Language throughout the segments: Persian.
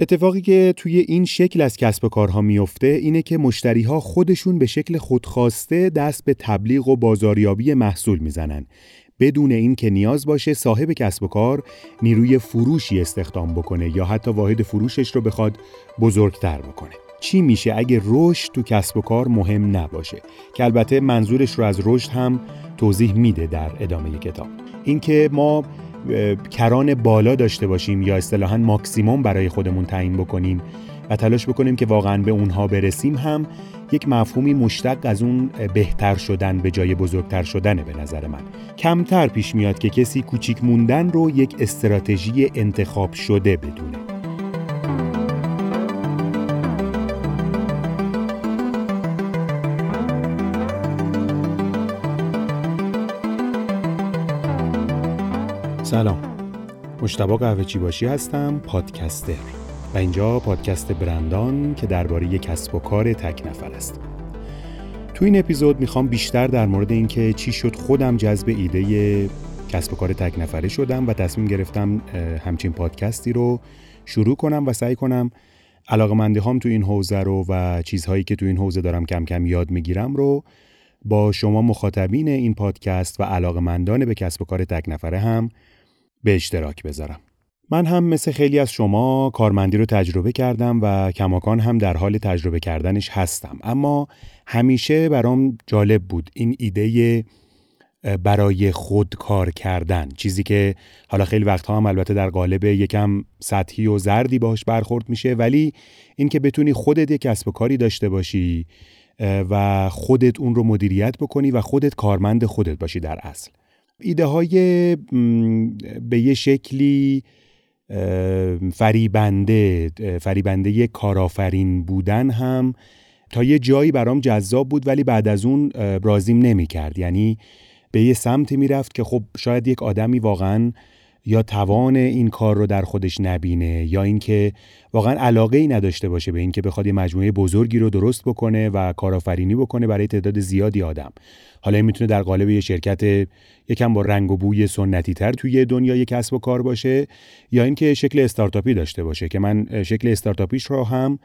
اتفاقی که توی این شکل از کسب و کارها میفته اینه که مشتری ها خودشون به شکل خودخواسته دست به تبلیغ و بازاریابی محصول می‌زنن. بدون اینکه نیاز باشه صاحب کسب و کار نیروی فروشی استخدام بکنه یا حتی واحد فروشش رو بخواد بزرگتر بکنه. چی میشه اگه رشد تو کسب و کار مهم نباشه؟ که البته منظورش رو از رشد هم توضیح میده در ادامه کتاب. اینکه ما کران بالا داشته باشیم یا اصطلاحا ماکسیموم برای خودمون تعیین بکنیم و تلاش بکنیم که واقعا به اونها برسیم هم یک مفهومی مشتق از اون بهتر شدن به جای بزرگتر شدنه به نظر من. کمتر پیش میاد که کسی کوچیک موندن رو یک استراتژی انتخاب شده بدونه. سلام. مشتبا قهوه چی باشی هستم پادکستر. و اینجا پادکست برندان که درباره کسب و کار تک نفر است. تو این اپیزود می‌خوام بیشتر در مورد اینکه چی شد خودم جذب ایده کسب و کار تک نفره شدم و تصمیم گرفتم همچین پادکستی رو شروع کنم و سعی کنم علاقمندی هام تو این حوزه رو و چیزهایی که تو این حوزه دارم کم کم یاد می‌گیرم رو با شما مخاطبین این پادکست و علاقمندان به کسب و کار تک نفره هم به اشتراک بذارم. من هم مثل خیلی از شما کارمندی رو تجربه کردم و کماکان هم در حال تجربه کردنش هستم. اما همیشه برام جالب بود این ایده برای خود کار کردن. چیزی که حالا خیلی وقتها هم البته در قالب یکم سطحی و زردی باش برخورد میشه ولی اینکه بتونی خودت یک کسب و کاری داشته باشی و خودت اون رو مدیریت بکنی و خودت کارمند خودت باشی در اصل. ایده های به یه شکلی فریبنده فریبنده کارآفرین بودن هم تا یه جایی برام جذاب بود ولی بعد از اون رازیم نمی کرد یعنی به یه سمتی می‌رفت که خب شاید یک آدمی واقعا یا توان این کار رو در خودش نبینه یا اینکه واقعا علاقه ای نداشته باشه به اینکه بخواد یه مجموعه بزرگی رو درست بکنه و کارآفرینی بکنه برای تعداد زیادی آدم. حالا این می‌تونه در قالب یه شرکت یکم با رنگ و بوی سنتی تر توی دنیای کسب و کار باشه یا اینکه شکل استارتاپی داشته باشه که من شکل استارتاپیش رو هم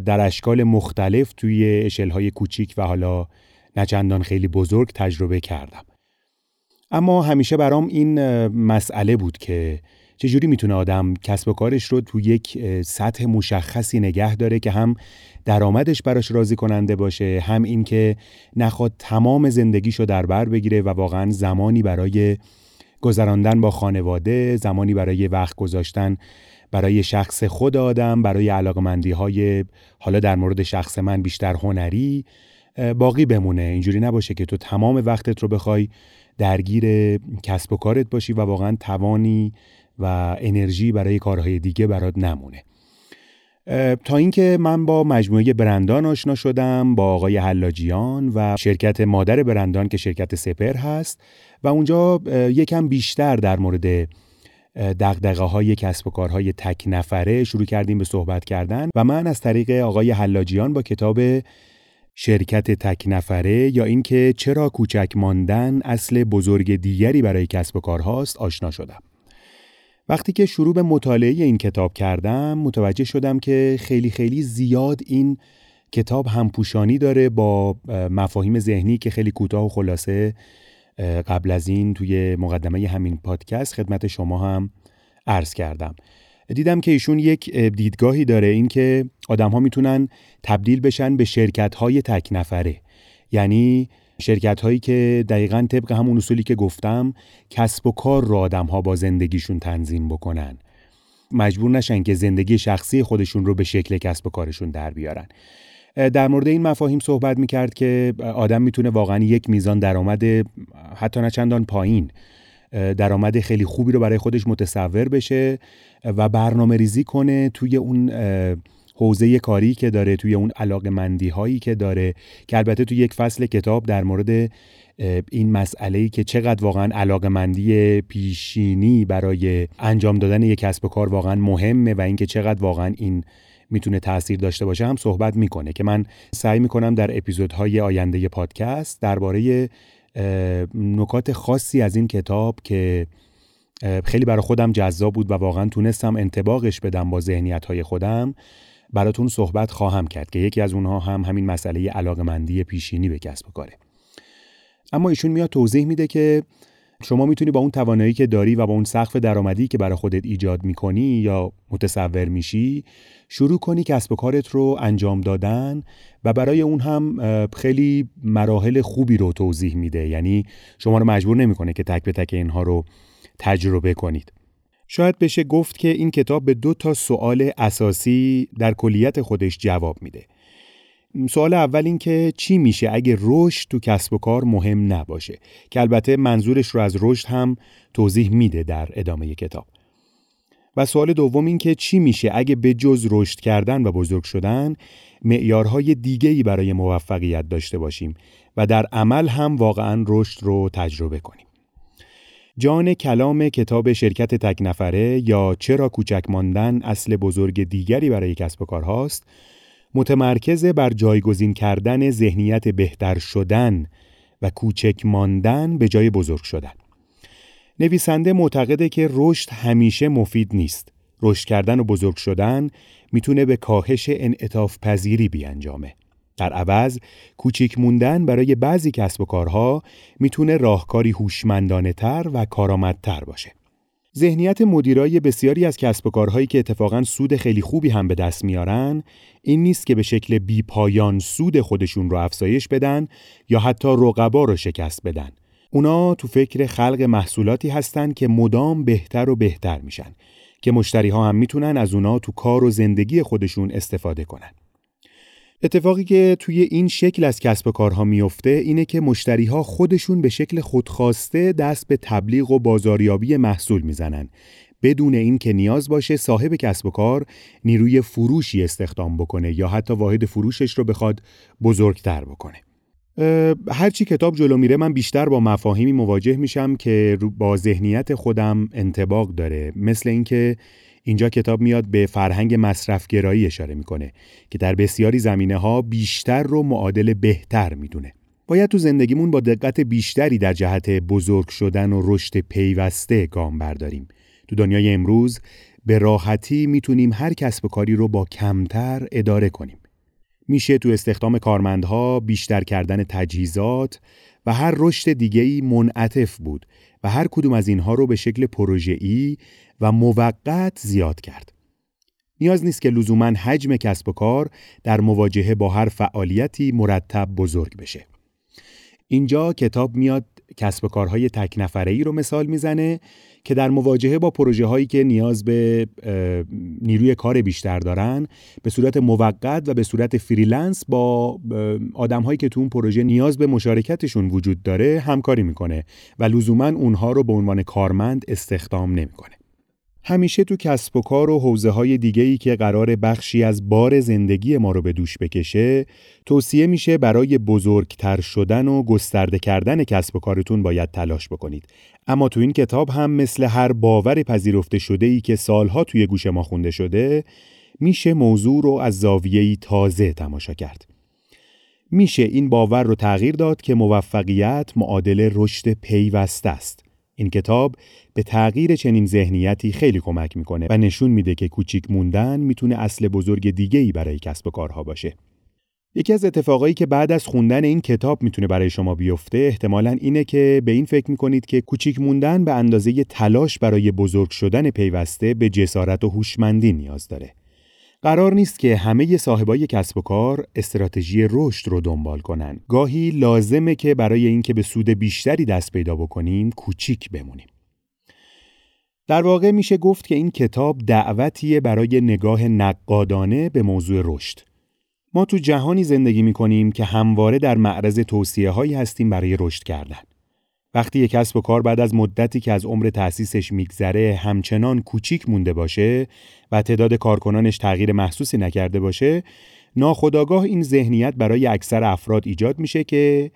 در اشکال مختلف توی اشلهای کوچیک و حالا نچندان خیلی بزرگ تجربه کردم. اما همیشه برام این مسئله بود که چجوری می‌تونه آدم کسب و کارش رو تو یک سطح مشخصی نگه داره که هم درآمدش براش راضی کننده باشه هم این که نخواد تمام زندگیشو در بر بگیره و واقعا زمانی برای گذراندن با خانواده زمانی برای وقت گذاشتن برای شخص خود آدم برای علاقمندی های حالا در مورد شخص من بیشتر هنری باقی بمونه. اینجوری نباشه که تو تمام وقتت رو بخوای درگیر کسب و کارت باشی و واقعا توانی و انرژی برای کارهای دیگه برات نمونه. تا اینکه من با مجموعه برندان آشنا شدم با آقای حلاجیان و شرکت مادر برندان که شرکت سپر هست و اونجا یکم بیشتر در مورد دقدقه های کسب و کارهای تک نفره شروع کردیم به صحبت کردن و من از طریق آقای حلاجیان با کتاب شرکت تک نفره یا اینکه چرا کوچک ماندن اصل بزرگ دیگری برای کسب و کارهاست آشنا شدم. وقتی که شروع به مطالعه این کتاب کردم متوجه شدم که خیلی خیلی زیاد این کتاب همپوشانی داره با مفاهیم ذهنی که خیلی کوتاه و خلاصه قبل از این توی مقدمه همین پادکست خدمت شما هم عرض کردم. دیدم که ایشون یک دیدگاهی داره این که آدم ها می‌تونن تبدیل بشن به شرکت های تک نفره. یعنی شرکت هایی که دقیقا طبق همون اصولی که گفتم کسب و کار رو آدم ها با زندگیشون تنظیم بکنن. مجبور نشن که زندگی شخصی خودشون رو به شکل کسب و کارشون در بیارن. در مورد این مفاهیم صحبت می‌کرد که آدم می‌تونه واقعا یک میزان درآمد حتی نه چندان پایین درآمد خیلی خوبی رو برای خودش متصور بشه. و برنامه ریزی کنه توی اون حوزه کاری که داره توی اون علاقه مندی هایی که داره که البته توی یک فصل کتاب در مورد این مسئله که چقدر واقعا علاقه مندی پیشینی برای انجام دادن یک کسب و کار واقعا مهمه و اینکه چقدر واقعا این می‌تونه تاثیر داشته باشه هم صحبت می‌کنه که من سعی می‌کنم در اپیزودهای آینده پادکست درباره نکات خاصی از این کتاب که خیلی برای خودم جذاب بود و واقعا تونستم انتباقش بدم با ذهنیت های خودم. براتون صحبت خواهم کرد که یکی از اونها هم همین مسئله علاقمندی پیشینی به کسب و کاره. اما ایشون میاد توضیح میده که شما می‌تونی با اون توانایی که داری و با اون سقف درآمدی که برای خودت ایجاد می‌کنی یا متصور میشی شروع کنی کسب و کارت رو انجام دادن و برای اون هم خیلی مراحل خوبی رو توضیح میده. یعنی شما رو مجبور نمی‌کنه که تک به تک اینها رو تجربه کنید. شاید بشه گفت که این کتاب به دو تا سوال اساسی در کلیت خودش جواب میده. سوال اول این که چی میشه اگه رشد تو کسب و کار مهم نباشه؟ که البته منظورش رو از رشد هم توضیح میده در ادامه کتاب. و سوال دوم این که چی میشه اگه به جز رشد کردن و بزرگ شدن معیارهای دیگه‌ای برای موفقیت داشته باشیم و در عمل هم واقعا رشد رو تجربه کنیم. جان کلام کتاب شرکت تک نفره یا چرا کوچک ماندن اصل بزرگ دیگری برای کسب و کار هاست متمرکز بر جایگزین کردن ذهنیت بهتر شدن و کوچک ماندن به جای بزرگ شدن. نویسنده معتقده که رشد همیشه مفید نیست. رشد کردن و بزرگ شدن می‌تونه به کاهش انعطاف پذیری بیانجامه. در عوض کوچیک موندن برای بعضی کسب و کارها می‌تونه راهکاری هوشمندانه تر و کارآمدتر باشه. ذهنیت مدیرای بسیاری از کسب و کارهایی که اتفاقا سود خیلی خوبی هم به دست میارن این نیست که به شکل بی پایان سود خودشون رو افزایش بدن یا حتی رقبا رو شکست بدن. اونا تو فکر خلق محصولاتی هستن که مدام بهتر و بهتر میشن که مشتری ها هم می‌تونن از اونا تو کار و زندگی خودشون استفاده کنن. اتفاقی که توی این شکل از کسب و کارها میفته اینه که مشتری ها خودشون به شکل خودخواسته دست به تبلیغ و بازاریابی محصول می‌زنن بدون اینکه نیاز باشه صاحب کسب و کار نیروی فروشی استخدام بکنه یا حتی واحد فروشش رو بخواد بزرگتر بکنه. هرچی کتاب جلو میره من بیشتر با مفاهیمی مواجه میشم که با ذهنیت خودم انتباق داره مثل اینکه اینجا کتاب میاد به فرهنگ مصرفگرایی اشاره می‌کنه که در بسیاری زمینه ها بیشتر رو معادل بهتر می‌دونه. باید تو زندگیمون با دقت بیشتری در جهت بزرگ شدن و رشد پیوسته گام برداریم. تو دنیای امروز به راحتی می‌تونیم هر کسب و کاری رو با کمتر اداره کنیم. میشه تو استخدام کارمندها بیشتر کردن تجهیزات و هر رشد دیگه‌ای منعطف بود و هر کدوم از اینها رو به شکل پروژه‌ای و موقت زیاد کرد. نیاز نیست که لزوما حجم کسب و کار در مواجهه با هر فعالیتی مرتب بزرگ بشه. اینجا کتاب میاد کسب و کارهای تک نفره ای رو مثال می‌زنه که در مواجهه با پروژه هایی که نیاز به نیروی کار بیشتر دارن به صورت موقت و به صورت freelance با آدم هایی که تو اون پروژه نیاز به مشارکتشون وجود داره همکاری می‌کنه و لزوما اونها رو به عنوان کارمند استخدام نمی‌کنه. همیشه تو کسب و کار و حوزه های دیگه ای که قرار بخشی از بار زندگی ما رو به دوش بکشه توصیه میشه برای بزرگتر شدن و گسترده کردن کسب و کارتون باید تلاش بکنید. اما تو این کتاب هم مثل هر باور پذیرفته شده ای که سالها توی گوش ما خونده شده میشه موضوع رو از زاویه‌ای تازه تماشا کرد. میشه این باور رو تغییر داد که موفقیت معادل رشد پیوسته است. این کتاب به تغییر چنین ذهنیتی خیلی کمک می‌کنه و نشون میده که کوچیک موندن می‌تونه اصل بزرگ دیگه ای برای کسب و کارها باشه. یکی از اتفاقایی که بعد از خوندن این کتاب می‌تونه برای شما بیفته احتمالا اینه که به این فکر می‌کنید که کوچیک موندن به اندازه تلاش برای بزرگ شدن پیوسته به جسارت و هوشمندی نیاز داره. قرار نیست که همه صاحبای کسب و کار استراتژی رشد رو دنبال کنن. گاهی لازمه که برای اینکه به سود بیشتری دست پیدا بکنیم کوچیک بمونیم. در واقع میشه گفت که این کتاب دعوتیه برای نگاه نقادانه به موضوع رشد. ما تو جهانی زندگی می‌کنیم که همواره در معرض توصیه هایی هستیم برای رشد کردن. وقتی یک کسب و کار بعد از مدتی که از عمر تأسیسش میگذره همچنان کوچیک مونده باشه و تعداد کارکنانش تغییر محسوسی نکرده باشه ناخداگاه این ذهنیت برای اکثر افراد ایجاد میشه که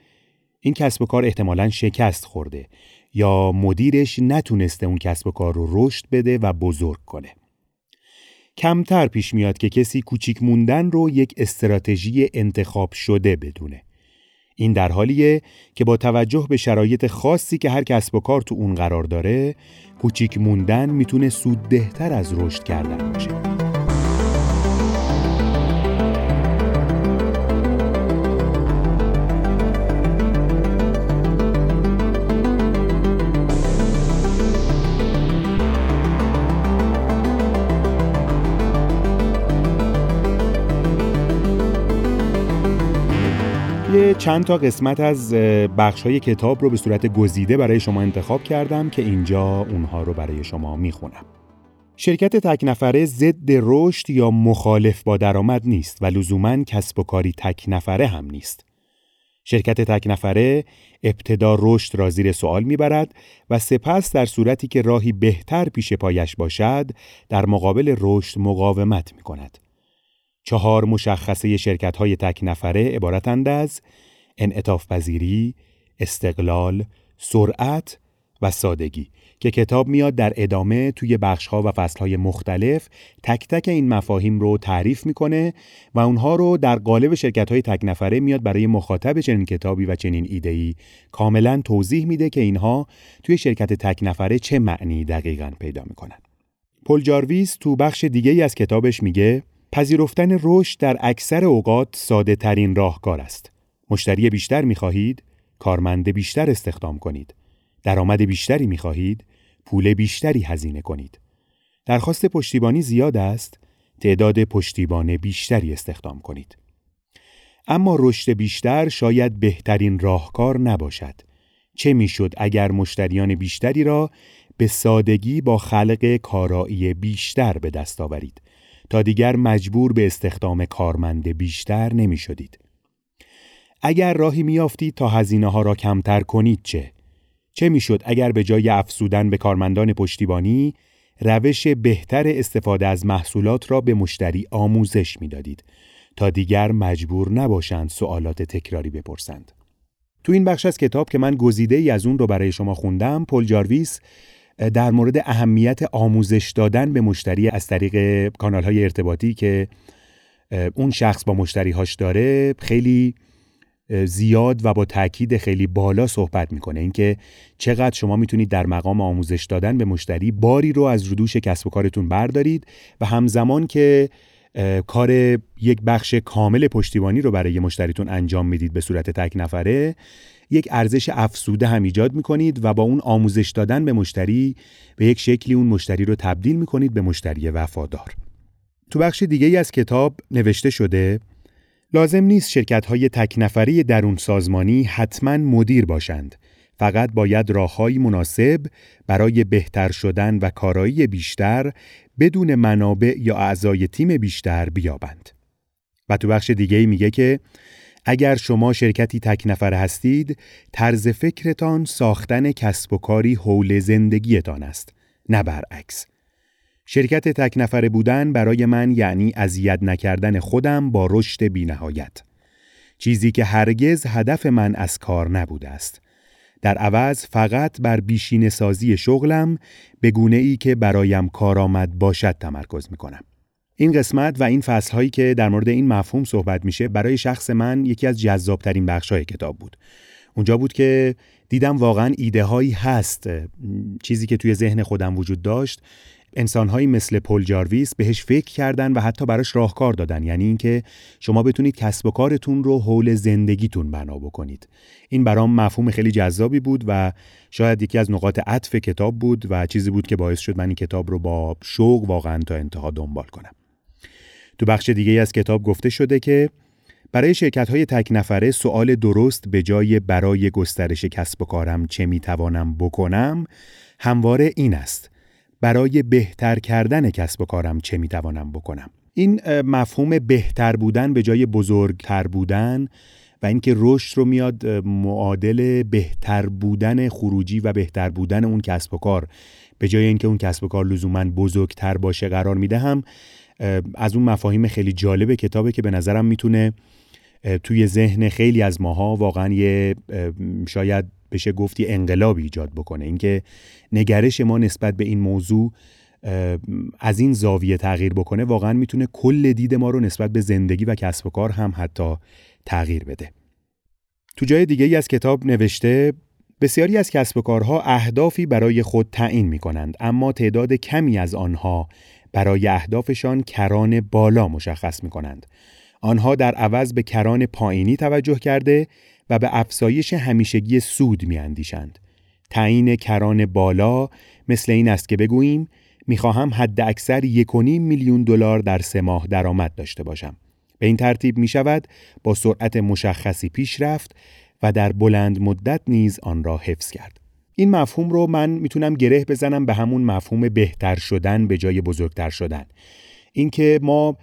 این کسب و کار احتمالا شکست خورده یا مدیرش نتونسته اون کسب و کار رو رشد بده و بزرگ کنه. کمتر پیش میاد که کسی کوچیک موندن رو یک استراتژی انتخاب شده بدونه. این در حالیه که با توجه به شرایط خاصی که هر کسب و کار تو اون قرار داره کوچیک موندن می‌تونه سوددهتر از رشد کردن باشه. چند تا قسمت از بخش های کتاب رو به صورت گزیده برای شما انتخاب کردم که اینجا اونها رو برای شما می‌خونم. شرکت تک نفره ضد رشد یا مخالف با درآمد نیست و لزوما کسب و کاری تک نفره هم نیست. شرکت تک نفره ابتدا رشد را زیر سوال می‌برد و سپس در صورتی که راهی بهتر پیش پایش باشد در مقابل رشد مقاومت می کند. چهار مشخصه شرکت های تک نفره عبارتند از انعطاف پذیری، استقلال، سرعت و سادگی که کتاب میاد در ادامه توی بخشها و فصلهای مختلف تک تک این مفاهیم رو تعریف می‌کنه و اونها رو در قالب شرکت های تک نفره میاد برای مخاطب چنین کتابی و چنین ایدهی کاملا توضیح میده که اینها توی شرکت تک نفره چه معنی دقیقا پیدا می‌کنن. پل جارویس تو بخش دیگه ای از کتابش میگه پذیرفتن رشد در اکثر اوقات ساده ترین راهکار است. مشتری بیشتر می خواهید؟ کارمند بیشتر استخدام کنید. درآمد بیشتری می خواهید؟ پول بیشتری هزینه کنید. درخواست پشتیبانی زیاد است؟ تعداد پشتیبان بیشتری استخدام کنید. اما رشد بیشتر شاید بهترین راهکار نباشد. چه می‌شد اگر مشتریان بیشتری را به سادگی با خلق کارایی بیشتر به دست آورید تا دیگر مجبور به استخدام کارمند بیشتر نمی شدید. اگر راهی میافتید تا هزینه ها را کمتر کنید چه؟ چه می‌شد اگر به جای افزودن به کارمندان پشتیبانی روش بهتر استفاده از محصولات را به مشتری آموزش می‌دادید تا دیگر مجبور نباشند سوالات تکراری بپرسند. تو این بخش از کتاب که من گزیده ای از اون رو برای شما خوندم، پل جارویس در مورد اهمیت آموزش دادن به مشتری از طریق کانال های ارتباطی که اون شخص با مشتریهاش داره خیلی زیاد و با تاکید خیلی بالا صحبت می‌کنه. اینکه چقدر شما می‌تونید در مقام آموزش دادن به مشتری باری رو از ردوش کسب و کارتون بردارید و همزمان که کار یک بخش کامل پشتیبانی رو برای مشتریتون انجام می‌دید به صورت تک نفره یک ارزش افسوده هم ایجاد می‌کنید و با اون آموزش دادن به مشتری به یک شکلی اون مشتری رو تبدیل می‌کنید به مشتری وفادار. تو بخش دیگه ای از کتاب نوشته شده لازم نیست شرکت های تک نفری درون سازمانی حتما مدیر باشند. فقط باید راههایی مناسب برای بهتر شدن و کارایی بیشتر بدون منابع یا اعضای تیم بیشتر بیابند. و تو بخش دیگه میگه که اگر شما شرکتی تک نفر هستید، طرز فکرتان ساختن کسب و کاری حول زندگیتان است، نه برعکس. شرکت تک نفره بودن برای من یعنی اذیت نکردن خودم با رشد بینهایت. چیزی که هرگز هدف من از کار نبوده است. در عوض فقط بر بیشین سازی شغلم به گونه ای که برایم کارآمد باشد تمرکز می کنم. این قسمت و این فصل هایی که در مورد این مفهوم صحبت میشه برای شخص من یکی از جذابترین بخش های کتاب بود. اونجا بود که دیدم واقعا ایده هایی هست چیزی که توی ذهن خودم وجود داشت انسانهایی مثل پل جارویس بهش فکر کردن و حتی براش راهکار دادن. یعنی اینکه شما بتونید کسب و کارتون رو حول زندگیتون بنا بکنید. این برام مفهوم خیلی جذابی بود و شاید یکی از نقاط عطف کتاب بود و چیزی بود که باعث شد من این کتاب رو با شوق واقعا تا انتها دنبال کنم. تو بخش دیگه از کتاب گفته شده که برای شرکت های تک نفره سوال درست به جای برای گسترش کسب و کارم چه می‌توانم بکنم همواره این است. برای بهتر کردن کسب و کارم چه می‌توانم بکنم. این مفهوم بهتر بودن به جای بزرگتر بودن و اینکه رشد رو میاد معادل بهتر بودن خروجی و بهتر بودن اون کسب و کار. به جای اینکه اون کسب و کار لزوما بزرگتر باشه قرار میده هم از اون مفاهیم خیلی جالب کتابه که به نظرم می‌تونه توی ذهن خیلی از ماها واقعا یه شاید بشه گفتی انقلابی ایجاد بکنه اینکه نگرش ما نسبت به این موضوع از این زاویه تغییر بکنه واقعا می‌تونه کل دید ما رو نسبت به زندگی و کسب و کار هم حتی تغییر بده تو جای دیگه ای از کتاب نوشته بسیاری از کسب و کارها اهدافی برای خود تعیین می کنند اما تعداد کمی از آنها برای اهدافشان کران بالا مشخص می کنند. آنها در عوض به کران پایینی توجه کرده و به افزایش همیشگی سود می اندیشند. تعیین کران بالا مثل این است که بگوییم می‌خواهم حد اکثر یک میلیون دلار در سه ماه درآمد داشته باشم. به این ترتیب می شود با سرعت مشخصی پیش رفت و در بلند مدت نیز آن را حفظ کرد. این مفهوم رو من می‌تونم گره بزنم به همون مفهوم بهتر شدن به جای بزرگتر شدن. اینکه ما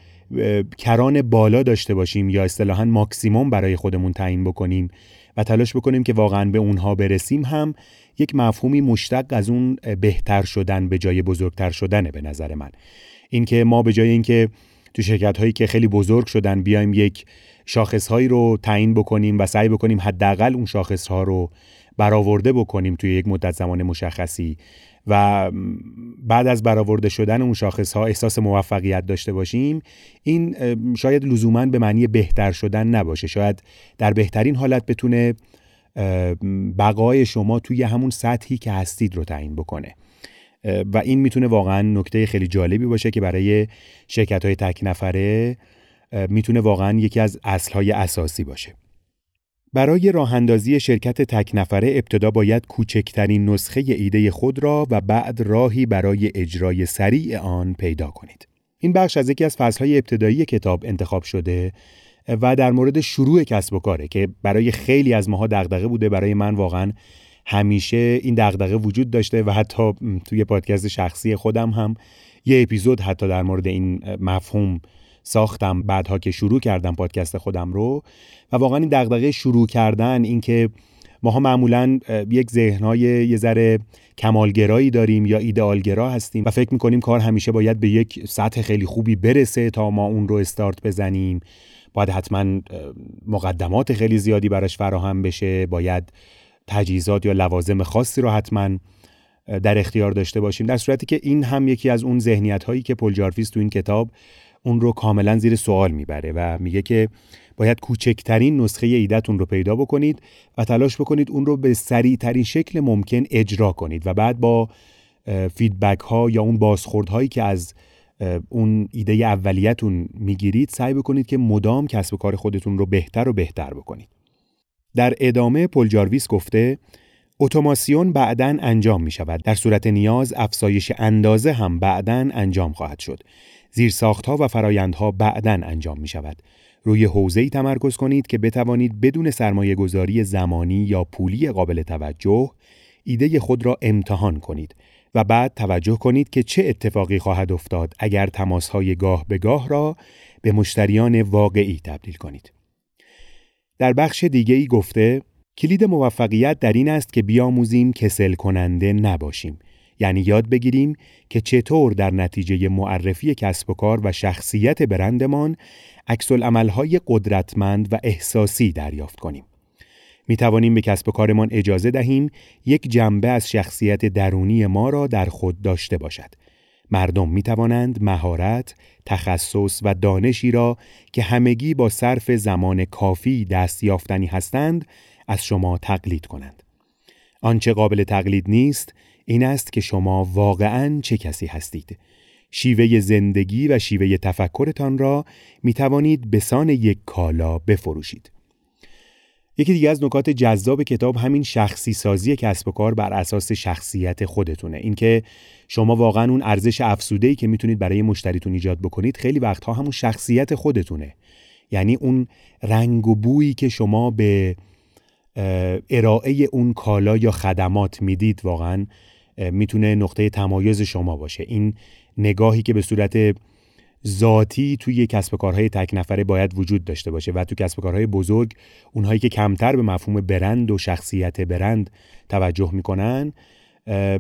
کران بالا داشته باشیم یا اصطلاحا ماکسیموم برای خودمون تعیین بکنیم و تلاش بکنیم که واقعا به اونها برسیم هم یک مفهومی مشتق از اون بهتر شدن به جای بزرگتر شدنه به نظر من. اینکه ما به جای اینکه تو شرکت هایی که خیلی بزرگ شدن بیایم یک شاخص هایی رو تعیین بکنیم و سعی بکنیم حداقل اون شاخص ها رو برآورده بکنیم توی یک مدت زمان مشخصی و بعد از برآورده شدن اون شاخص ها احساس موفقیت داشته باشیم این شاید لزوما به معنی بهتر شدن نباشه. شاید در بهترین حالت بتونه بقای شما توی همون سطحی که هستید رو تعیین بکنه. و این می‌تونه واقعا نکته خیلی جالبی باشه که برای شرکت های تک نفره می‌تونه واقعا یکی از اصلهای اساسی باشه. برای راه اندازی شرکت تک نفره ابتدا باید کوچکترین نسخه ایده خود را و بعد راهی برای اجرای سریع آن پیدا کنید. این بخش از یکی از فصلهای ابتدایی کتاب انتخاب شده و در مورد شروع کسب و کاره که برای خیلی از ماها دغدغه بوده برای من واقعا همیشه این دغدغه وجود داشته و حتی توی پادکست شخصی خودم هم یه اپیزود حتی در مورد این مفهوم ساختم بعدها که شروع کردم پادکست خودم رو. و واقعا این دغدغه شروع کردن اینکه ماها معمولا یک ذهنهای یه ذره کمالگرایی داریم یا ایدئالگرا هستیم و فکر می‌کنیم کار همیشه باید به یک سطح خیلی خوبی برسه تا ما اون رو استارت بزنیم. باید حتما مقدمات خیلی زیادی براش فراهم بشه. باید تجهیزات یا لوازم خاصی رو حتما در اختیار داشته باشیم. در صورتی که این هم یکی از اون ذهنیت هایی که پل جارفیس تو این کتاب اون رو کاملا زیر سوال می‌بره و میگه که باید کوچکترین نسخه ایدهتون رو پیدا بکنید و تلاش بکنید اون رو به سریعترین شکل ممکن اجرا کنید و بعد با فیدبک ها یا اون بازخورد هایی که از اون ایده اولیتون می‌گیرید سعی بکنید که مدام کسب کار خودتون رو بهتر و بهتر بکنید. در ادامه پل جارویس گفته اتوماسیون بعدا انجام می شود. در صورت نیاز افزایش اندازه هم بعدا انجام خواهد شد. زیرساختها و فرایندها بعدا انجام می شود. روی حوزه‌ای تمرکز کنید که بتوانید بدون سرمایه گذاری زمانی یا پولی قابل توجه ایده خود را امتحان کنید و بعد توجه کنید که چه اتفاقی خواهد افتاد اگر تماسهای گاه به گاه را به مشتریان واقعی تبدیل کنید. در بخش دیگه ای گفته کلید موفقیت در این است که بیاموزیم کسل کننده نباشیم یعنی یاد بگیریم که چطور در نتیجه معرفی کسب و کار و شخصیت برندمان عکس عملهای قدرتمند و احساسی دریافت کنیم. می توانیم به کسب و کارمان اجازه دهیم یک جنبه از شخصیت درونی ما را در خود داشته باشد. مردم می توانند مهارت، تخصص و دانشی را که همگی با صرف زمان کافی دست یافتنی هستند از شما تقلید کنند. آنچه قابل تقلید نیست این است که شما واقعا چه کسی هستید. شیوه زندگی و شیوه تفکرتان را می توانید به سان یک کالا بفروشید. یکی دیگه از نکات جذاب کتاب همین شخصی سازی کسب و کار بر اساس شخصیت خودتونه اینکه شما واقعا اون ارزش افسوده ای که می‌تونید برای مشتریتون ایجاد بکنید خیلی وقتها همون شخصیت خودتونه یعنی اون رنگ و بویی که شما به ارائه اون کالا یا خدمات می‌دید واقعا می‌تونه نقطه تمایز شما باشه. این نگاهی که به صورت ذاتی توی کسب کارهای تک نفره باید وجود داشته باشه و تو کسب کارهای بزرگ اونهایی که کمتر به مفهوم برند و شخصیت برند توجه می‌کنن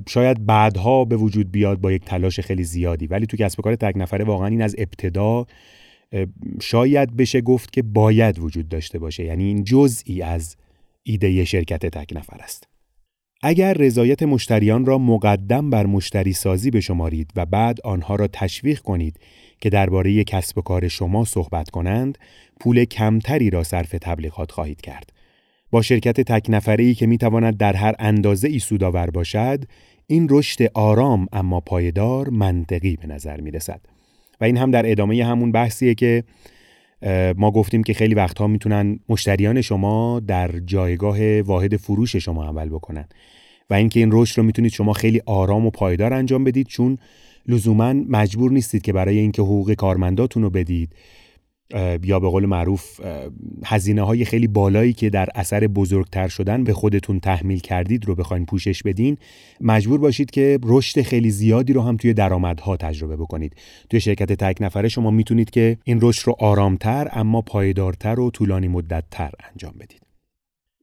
شاید بعدها به وجود بیاد با یک تلاش خیلی زیادی. ولی تو کسب کار تک نفره واقعا این از ابتدا شاید بشه گفت که باید وجود داشته باشه. یعنی این جزئی از ایده شرکت تک نفر است اگر رضایت مشتریان را مقدم بر مشتری سازی بشمارید و بعد آنها را تشویق کنید که درباره کسب و کار شما صحبت کنند، پول کمتری را صرف تبلیغات خواهید کرد. با شرکت تک نفره ای که می تواند در هر اندازه ای سودآور باشد این رشد آرام اما پایدار منطقی به نظر می رسد و این هم در ادامه همون بحثیه که ما گفتیم که خیلی وقتها می‌تونن مشتریان شما در جایگاه واحد فروش شما عمل بکنن. و اینکه این رشد رو می‌تونید شما خیلی آرام و پایدار انجام بدید چون لزوما مجبور نیستید که برای اینکه حقوق کارمنداتون رو بدید. یا به قول معروف هزینه های خیلی بالایی که در اثر بزرگتر شدن به خودتون تحمیل کردید رو بخواین پوشش بدین. مجبور باشید که رشد خیلی زیادی رو هم توی درآمدها تجربه بکنید. توی شرکت تک نفره شما می‌تونید که این رشد رو آرامتر اما پایدارتر و طولانی مدتتر انجام بدید.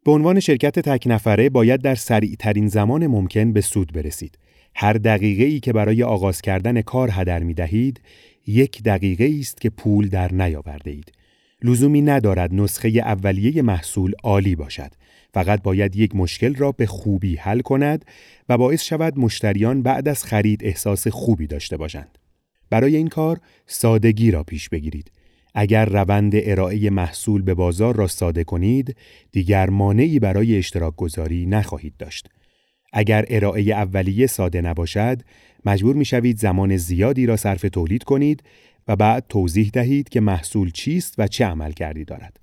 به عنوان شرکت تک نفره باید در سریع ترین زمان ممکن به سود برسید. هر دقیقه ای که برای آغاز کردن کار هدر می دهید یک دقیقه است که پول در نیاورده اید. لزومی ندارد نسخه اولیه محصول عالی باشد. فقط باید یک مشکل را به خوبی حل کند و باعث شود مشتریان بعد از خرید احساس خوبی داشته باشند. برای این کار سادگی را پیش بگیرید. اگر روند ارائه محصول به بازار را ساده کنید، دیگر مانعی برای اشتراک گذاری نخواهید داشت. اگر ارائه اولیه ساده نباشد، مجبور می شوید زمان زیادی را صرف تولید کنید و بعد توضیح دهید که محصول چیست و چه عمل کردی دارد.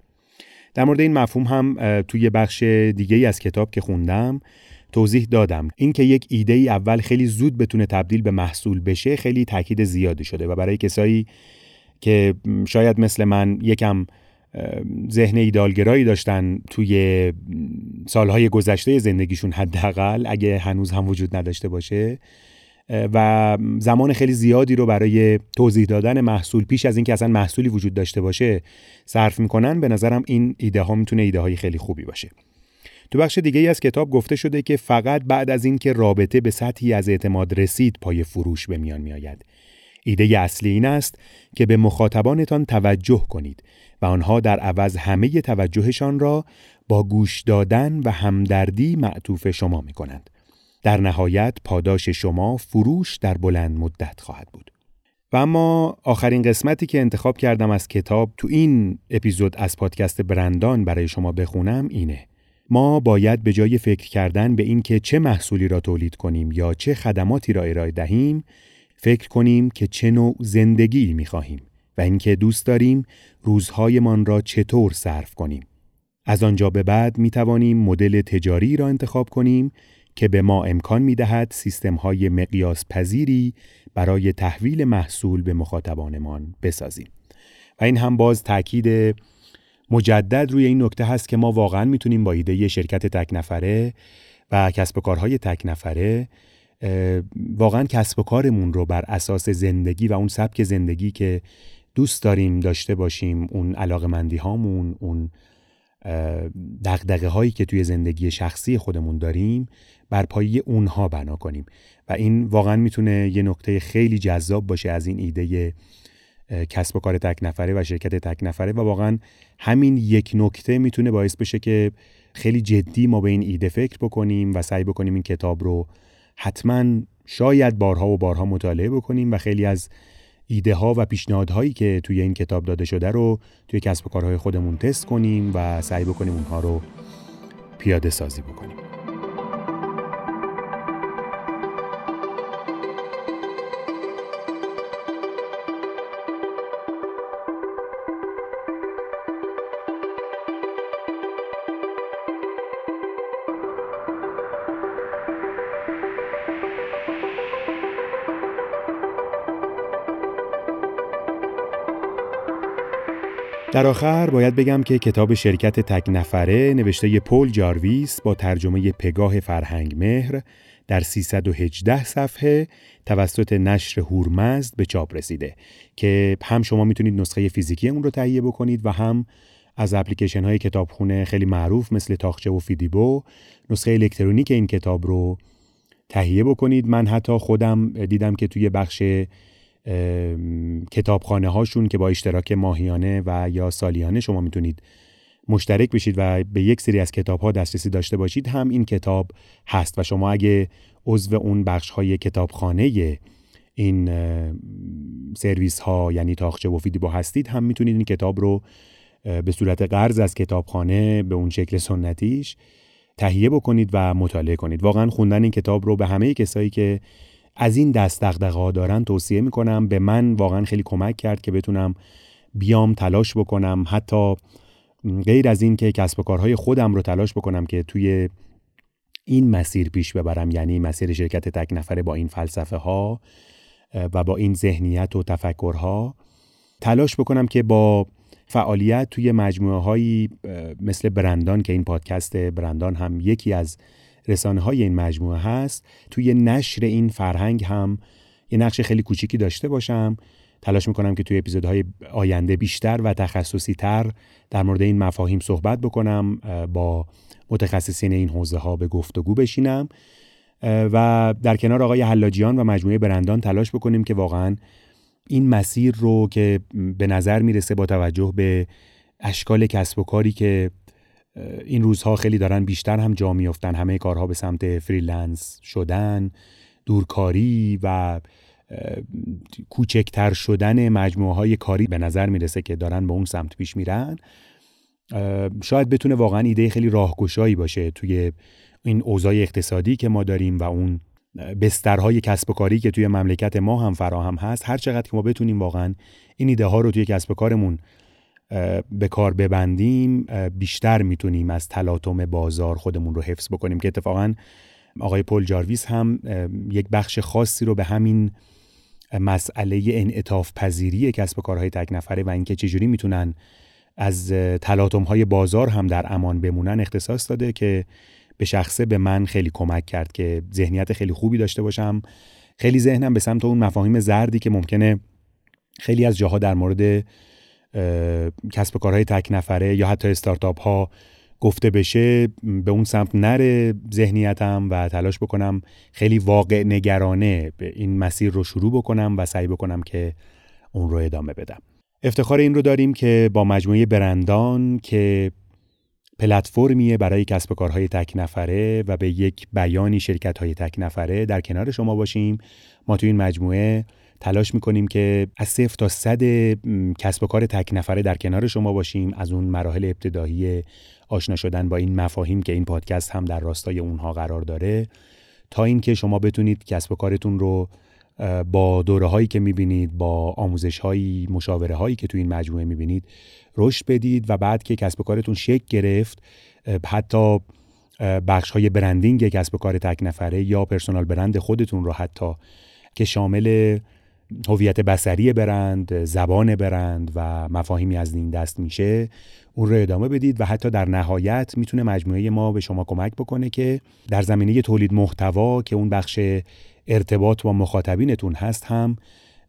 در مورد این مفهوم هم توی بخش دیگه از کتاب که خوندم توضیح دادم اینکه یک ایده ای اول خیلی زود بتونه تبدیل به محصول بشه خیلی تاکید زیادی شده و برای کسایی که شاید مثل من یکم ذهن ایدالگرایی داشتن توی سالهای گذشته زندگیشون حداقل اگه هنوز هم وجود نداشته باشه. و زمان خیلی زیادی رو برای توضیح دادن محصول پیش از اینکه اصلا محصولی وجود داشته باشه صرف می‌کنن به نظرم این ایده ها می‌تونه ایده های خیلی خوبی باشه. تو بخش دیگه ای از کتاب گفته شده که فقط بعد از اینکه رابطه به سطحی از اعتماد رسید پای فروش به میان میآید. ایده اصلی این است که به مخاطبانتان توجه کنید و آنها در عوض همه توجهشان را با گوش دادن و همدردی معطوف شما می کنند. در نهایت پاداش شما فروش در بلند مدت خواهد بود. و اما آخرین قسمتی که انتخاب کردم از کتاب تو این اپیزود از پادکست برندان برای شما بخونم اینه. ما باید به جای فکر کردن به اینکه چه محصولی را تولید کنیم یا چه خدماتی را ارائه دهیم، فکر کنیم که چه نوع زندگی می خواهیم و اینکه دوست داریم روزهایمان را چطور صرف کنیم. از آنجا به بعد می توانیم مدل تجاری را انتخاب کنیم که به ما امکان می دهد سیستم های مقیاس پذیری برای تحویل محصول به مخاطبانمان بسازیم. و این هم باز تاکید مجدد روی این نکته هست که ما واقعا می‌تونیم با ایده شرکت تک نفره و کسب کارهای تک نفره واقعا کسب و کارمون رو بر اساس زندگی و اون سبک زندگی که دوست داریم داشته باشیم اون علاقمندی هامون اون دقدقه هایی که توی زندگی شخصی خودمون داریم بر پایه اونها بنا کنیم. و این واقعا می‌تونه یه نکته خیلی جذاب باشه از این ایده کسب و کار تک نفره و شرکت تک نفره. و واقعا همین یک نکته می‌تونه باعث بشه که خیلی جدی ما به این ایده فکر بکنیم و سعی بکنیم این کتاب رو حتما شاید بارها و بارها مطالعه بکنیم و خیلی از ایده ها و پیشنهادهایی که توی این کتاب داده شده رو توی کسب و کارهای خودمون تست کنیم و سعی بکنیم اونها رو پیاده سازی بکنیم. در آخر باید بگم که کتاب شرکت تک نفره نوشته پول جارویس با ترجمه پگاه فرهنگ مهر در 318 صفحه توسط نشر هورمزد به چاپ رسیده که هم شما می‌تونید نسخه فیزیکی اون رو تهیه بکنید و هم از اپلیکیشن های کتابخونه خیلی معروف مثل تاخچه و فیدیبو نسخه الکترونیک این کتاب رو تهیه بکنید. من حتی خودم دیدم که توی بخش کتابخانه هاشون که با اشتراک ماهیانه و یا سالیانه شما می‌تونید مشترک بشید و به یک سری از کتاب ها دسترسی داشته باشید هم این کتاب هست و شما اگه عضو اون بخش های کتابخانه این سرویس ها یعنی تاخچه و فیدیبو هستید هم می‌تونید این کتاب رو به صورت قرض از کتابخانه به اون شکل سنتیش تهیه بکنید و مطالعه کنید. واقعا خوندن این کتاب رو به همه کسایی که از این دست دغدغه‌ها دارن توصیه می‌کنم به من واقعا خیلی کمک کرد که بتونم بیام تلاش بکنم. حتی غیر از این که کسب و کارهای خودم رو تلاش بکنم که توی این مسیر پیش ببرم یعنی مسیر شرکت تک نفره با این فلسفه ها و با این ذهنیت و تفکرها تلاش بکنم که با فعالیت توی مجموعه هایی مثل برندان که این پادکست برندان هم یکی از رسانه های این مجموعه هست توی نشر این فرهنگ هم یه نقش خیلی کوچیکی داشته باشم. تلاش می‌کنم که توی اپیزودهای آینده بیشتر و تخصصی تر در مورد این مفاهیم صحبت بکنم با متخصصین این حوزه ها به گفتگو بشینم. و در کنار آقای حلاجیان و مجموعه برندان تلاش بکنیم که واقعا این مسیر رو که به نظر می‌رسه با توجه به اشکال کسب و کاری که این روزها خیلی دارن بیشتر هم جا میفتن همه کارها به سمت freelance شدن دورکاری و کوچکتر شدن مجموعه های کاری به نظر می‌رسه که دارن به اون سمت پیش میرن. شاید بتونه واقعا ایده خیلی راهگشایی باشه توی این اوضاع اقتصادی که ما داریم و اون بسترهای کسب و کاری که توی مملکت ما هم فراهم هست. هر چقدر که ما بتونیم واقعا این ایده ها رو توی کسب و کارمون به کار ببندیم بیشتر می‌تونیم از تلاطم بازار خودمون رو حفظ بکنیم که اتفاقا آقای پل جارویس هم یک بخش خاصی رو به همین مسئله انعطاف پذیری کسب کارهای تک نفره و اینکه چجوری می‌تونن از تلاطم های بازار هم در امان بمونن اختصاص داده که به شخصه به من خیلی کمک کرد که ذهنیت خیلی خوبی داشته باشم. خیلی ذهنم به سمت اون مفاهیم زردی که ممکنه خیلی از جاها در مورد کسب کارهای تک نفره یا حتی استارتاپ ها گفته بشه به اون سمت نره ذهنیتم و تلاش بکنم خیلی واقع نگرانه به این مسیر رو شروع بکنم و سعی بکنم که اون رو ادامه بدم. افتخار این رو داریم که با مجموعه برندان که پلتفرمیه برای کسب کارهای تک نفره و به یک بیانی شرکت های تک نفره در کنار شما باشیم. ما تو این مجموعه تلاش می‌کنیم که از صفر تا صد کسب و کار تک نفره در کنار شما باشیم. از اون مراحل ابتدایی آشنا شدن با این مفاهیم که این پادکست هم در راستای اونها قرار داره. تا اینکه شما بتونید کسب و کارتون رو با دوره هایی که می‌بینید با آموزش هایی مشاوره هایی که تو این مجموعه می‌بینید رشد بدید و بعد که کسب و کارتون شکل گرفت حتی بخش های برندینگ کسب و کار تک نفره یا پرسونال برند خودتون رو حتی که شامل هویت بسری برند، زبان برند و مفاهیمی از این دست میشه اون رو ادامه بدید و حتی در نهایت می‌تونه مجموعه ما به شما کمک بکنه که در زمینه تولید محتوا که اون بخش ارتباط با مخاطبینتون هست هم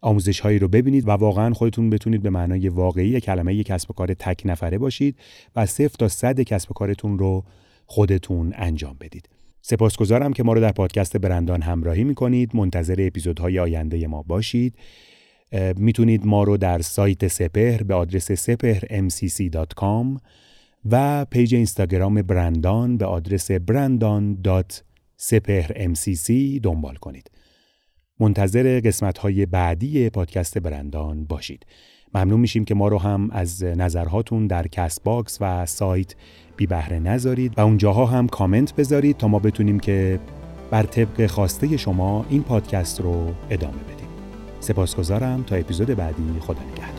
آموزش هایی رو ببینید و واقعا خودتون بتونید به معنای واقعی کلمه یک کسب کار تک نفره باشید و صفر تا صد کسب کارتون رو خودتون انجام بدید. سپاسگزارم که ما رو در پادکست برندان همراهی می‌کنید منتظر اپیزودهای آینده ما باشید می‌تونید ما رو در سایت سپهر به آدرس sepehrmcc.com و پیج اینستاگرام برندان به آدرس brandon.sepehrmcc دنبال کنید. منتظر قسمت های بعدی پادکست برندان باشید. ممنون میشیم که ما رو هم از نظرهاتون در Castbox و سایت بی بهره نذارید و اونجاها هم کامنت بذارید تا ما بتونیم که بر طبق خواسته شما این پادکست رو ادامه بدیم. سپاسگزارم تا اپیزود بعدی خدا نگهدار.